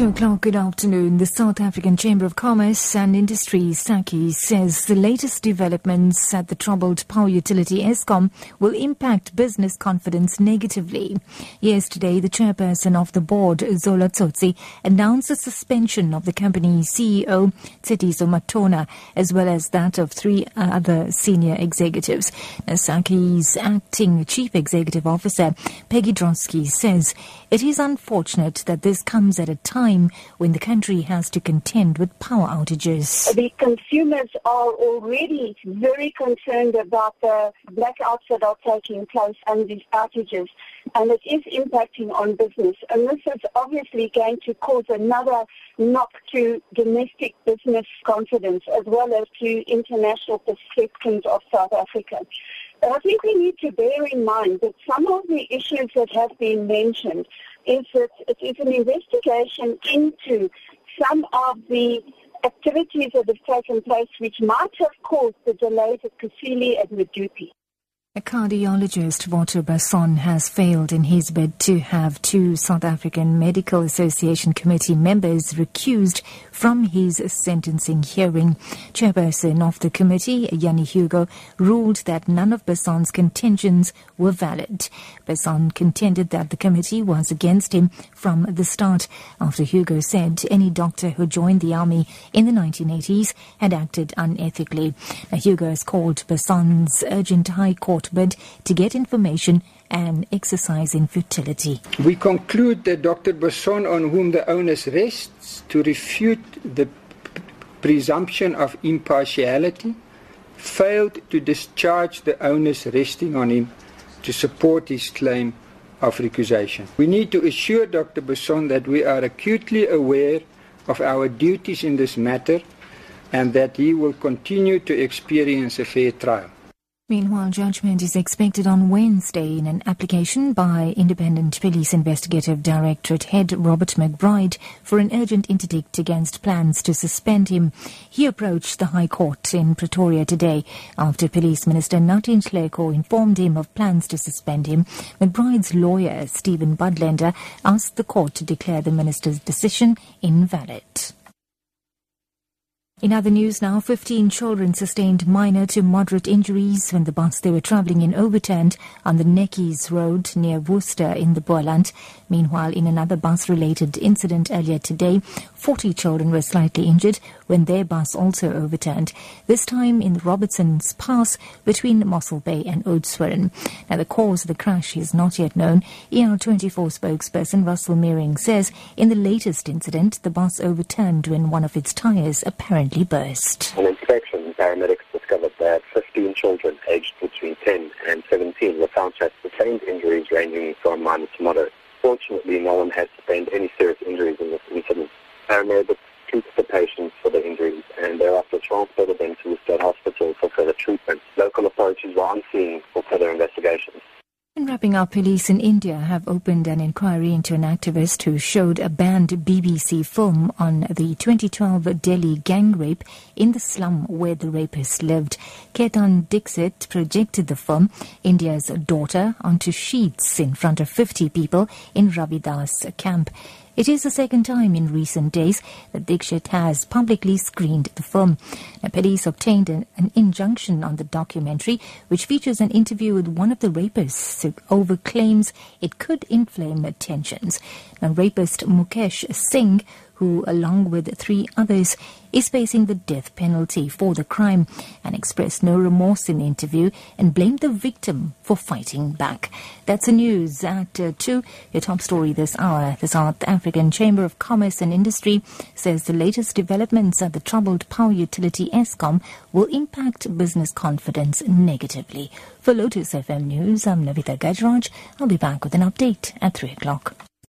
2 o'clock, good afternoon. The South African Chamber of Commerce and Industry, SACCI, says the latest developments at the troubled power utility Eskom will impact business confidence negatively. Yesterday, the chairperson of the board, Zola Tsotsi, announced the suspension of the company's CEO, Tshediso Matona, as well as that of three other senior executives. SACCI's acting chief executive officer, Peggy Drodskie, says it is unfortunate that this comes at a time time when the country has to contend with power outages. The consumers are already very concerned about the blackouts that are taking place and these outages, and it is impacting on business. And this is obviously going to cause another knock to domestic business confidence as well as to international perceptions of South Africa. But I think we need to bear in mind that some of the issues that have been mentioned is that it is an investigation into some of the activities that have taken place which might have caused the delays at Kusile and Medupi. A cardiologist, Wouter Basson, has failed in his bid to have two South African Medical Association committee members recused from his sentencing hearing. Chairperson of the committee, Jannie Hugo, ruled that none of Basson's contentions were valid. Basson contended that the committee was against him from the start after Hugo said any doctor who joined the army in the 1980s had acted unethically. Hugo has called Basson's urgent High Court bid to get information and exercise in futility. We conclude that Dr. Basson, on whom the onus rests to refute the presumption of impartiality, failed to discharge the onus resting on him to support his claim of recusation. We need to assure Dr. Basson that we are acutely aware of our duties in this matter and that he will continue to experience a fair trial. Meanwhile, judgment is expected on Wednesday in an application by Independent Police Investigative Directorate head Robert McBride for an urgent interdict against plans to suspend him. He approached the High Court in Pretoria today after Police Minister Nathi Nhleko informed him of plans to suspend him. McBride's lawyer, Steven Budlender, asked the court to declare the minister's decision invalid. In other news now, 15 children sustained minor to moderate injuries when the bus they were travelling in overturned on the Nekkies Road near Worcester in the Boland. Meanwhile, in another bus-related incident earlier today, 40 children were slightly injured when their bus also overturned, this time in Robertson's Pass between Mossel Bay and Oudtshoorn. Now, the cause of the crash is not yet known. ER24 spokesperson Russell Meiring says in the latest incident, the bus overturned when one of its tyres apparently burst. On inspection, paramedics discovered that 15 children aged between 10 and 17 were found to have sustained injuries ranging from minor to moderate. Fortunately, no one has sustained any serious injuries in this incident. Paramedics treated the patients for the injuries and thereafter transported them to Worcester Hospital for further treatment. Local authorities were on scene for further investigations. In wrapping up, police in India have opened an inquiry into an activist who showed a banned BBC film on the 2012 Delhi gang rape in the slum where the rapist lived. Ketan Dixit projected the film, India's daughter, onto sheets in front of 50 people in Ravidas camp. It is the second time in recent days that Dixit has publicly screened the film. Police obtained an, an, injunction on the documentary, which features an interview with one of the rapists over claims it could inflame tensions. Now, rapist Mukesh Singh who, along with three others, is facing the death penalty for the crime and expressed no remorse in the interview and blamed the victim for fighting back. That's the news at uh, 2. Your top story this hour. The South African Chamber of Commerce and Industry says the latest developments at the troubled power utility Eskom will impact business confidence negatively. For Lotus FM News, I'm Navitha Gajraj. I'll be back with an update at 3 o'clock.